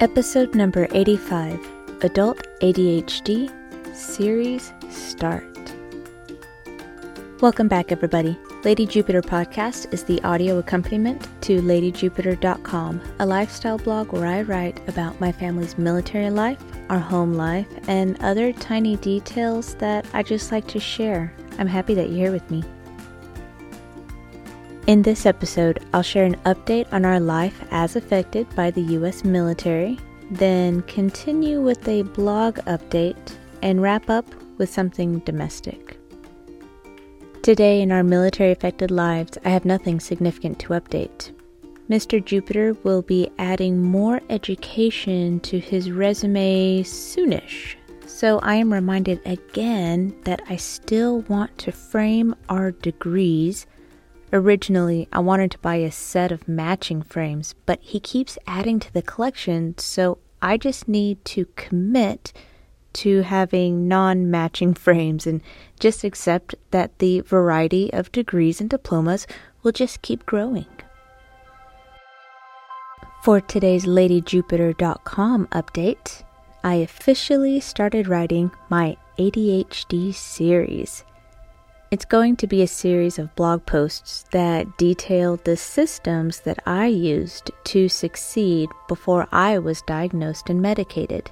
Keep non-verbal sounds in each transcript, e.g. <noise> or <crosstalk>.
Episode number 85 Adult ADHD Series Start. Welcome back, everybody. Lady Jupiter Podcast is the audio accompaniment to LadyJupiter.com, a lifestyle blog where I write about my family's military life, our home life, and other tiny details that I just like to share. I'm happy that you're here with me. In this episode, I'll share an update on our life as affected by the U.S. military, then continue with a blog update, and wrap up with something domestic. Today, in our military affected lives, I have nothing significant to update. Mr. Jupiter will be adding more education to his resume soonish, so I am reminded again that I still want to frame our degrees Originally, I wanted to buy a set of matching frames, but he keeps adding to the collection, so I just need to commit to having non matching <laughs> frames and just accept that the variety of degrees and diplomas will just keep growing. For today's LadyJupiter.com update, I officially started writing my ADHD series. It's going to be a series of blog posts that detail the systems that I used to succeed before I was diagnosed and medicated.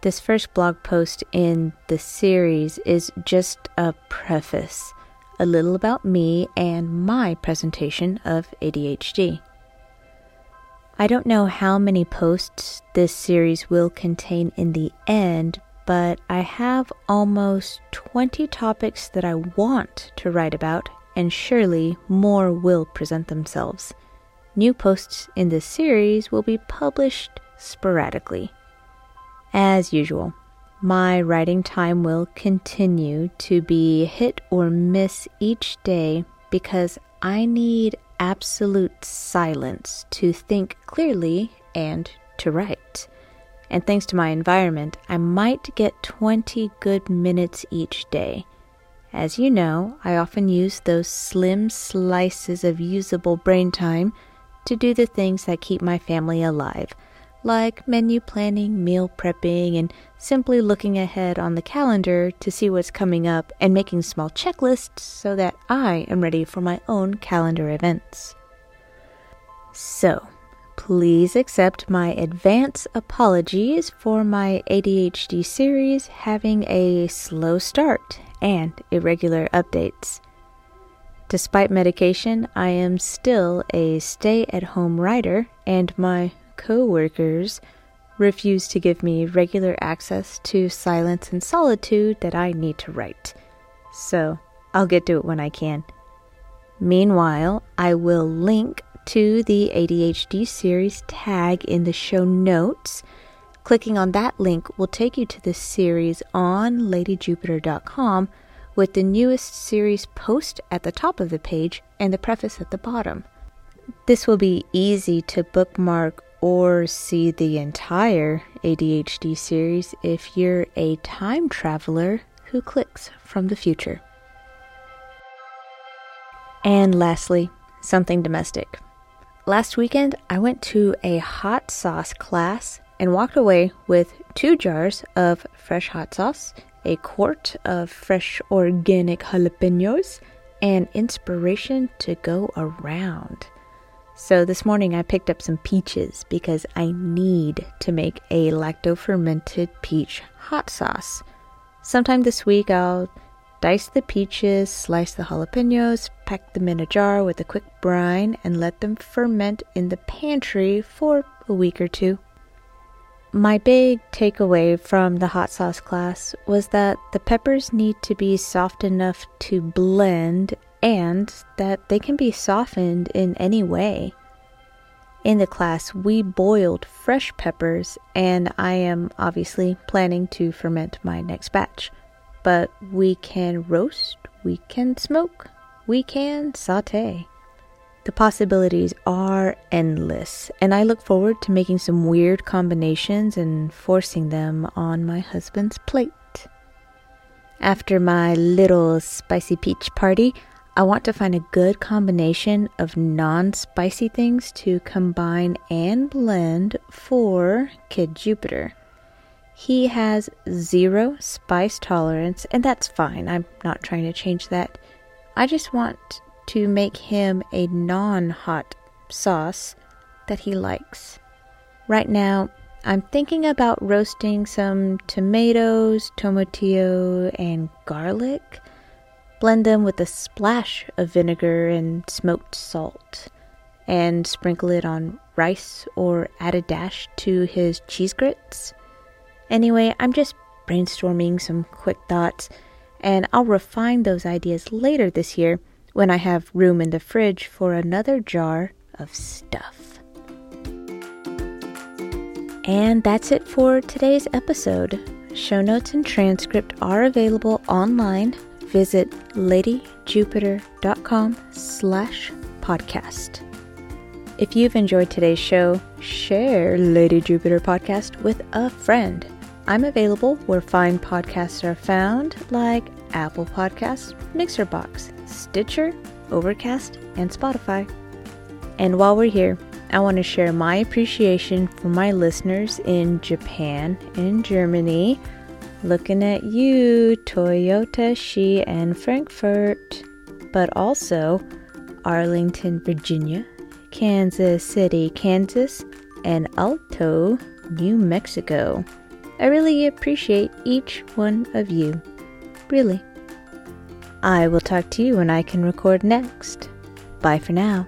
This first blog post in the series is just a preface, a little about me and my presentation of ADHD. I don't know how many posts this series will contain in the end, but I have almost 20 topics that I want to write about, and surely more will present themselves. New posts in this series will be published sporadically. As usual, my writing time will continue to be hit or miss each day because I need absolute silence to think clearly and to write and thanks to my environment, I might get 20 good minutes each day. As you know, I often use those slim slices of usable brain time to do the things that keep my family alive, like menu planning, meal prepping, and simply looking ahead on the calendar to see what's coming up and making small checklists so that I am ready for my own calendar events. So, Please accept my advance apologies for my ADHD series having a slow start and irregular updates. Despite medication, I am still a stay at home writer, and my co workers refuse to give me regular access to silence and solitude that I need to write. So I'll get to it when I can. Meanwhile, I will link to the ADHD series tag in the show notes. Clicking on that link will take you to the series on ladyjupiter.com with the newest series post at the top of the page and the preface at the bottom. This will be easy to bookmark or see the entire ADHD series if you're a time traveler who clicks from the future. And lastly, something domestic. Last weekend, I went to a hot sauce class and walked away with two jars of fresh hot sauce, a quart of fresh organic jalapenos, and inspiration to go around. So this morning I picked up some peaches because I need to make a lacto fermented peach hot sauce. Sometime this week I'll Dice the peaches, slice the jalapenos, pack them in a jar with a quick brine, and let them ferment in the pantry for a week or two. My big takeaway from the hot sauce class was that the peppers need to be soft enough to blend and that they can be softened in any way. In the class, we boiled fresh peppers, and I am obviously planning to ferment my next batch but we can roast, we can smoke, we can saute. The possibilities are endless, and I look forward to making some weird combinations and forcing them on my husband's plate. After my little spicy peach party, I want to find a good combination of non spicy things to combine and blend for Kid Jupiter. He has zero spice tolerance, and that's fine. I'm not trying to change that. I just want to make him a non hot sauce that he likes. Right now, I'm thinking about roasting some tomatoes, tomatillo, and garlic. Blend them with a splash of vinegar and smoked salt, and sprinkle it on rice or add a dash to his cheese grits. Anyway, I'm just brainstorming some quick thoughts, and I'll refine those ideas later this year when I have room in the fridge for another jar of stuff. And that's it for today's episode. Show notes and transcript are available online visit ladyjupiter.com slash podcast. If you've enjoyed today's show, share Lady Jupiter podcast with a friend. I'm available where fine podcasts are found, like Apple Podcasts, Mixerbox, Stitcher, Overcast, and Spotify. And while we're here, I want to share my appreciation for my listeners in Japan and Germany Looking at you, Toyota-shi, and Frankfurt, but also Arlington, Virginia, Kansas City, Kansas, and Alto, New Mexico. I really appreciate each one of you. Really. I will talk to you when I can record next. Bye for now.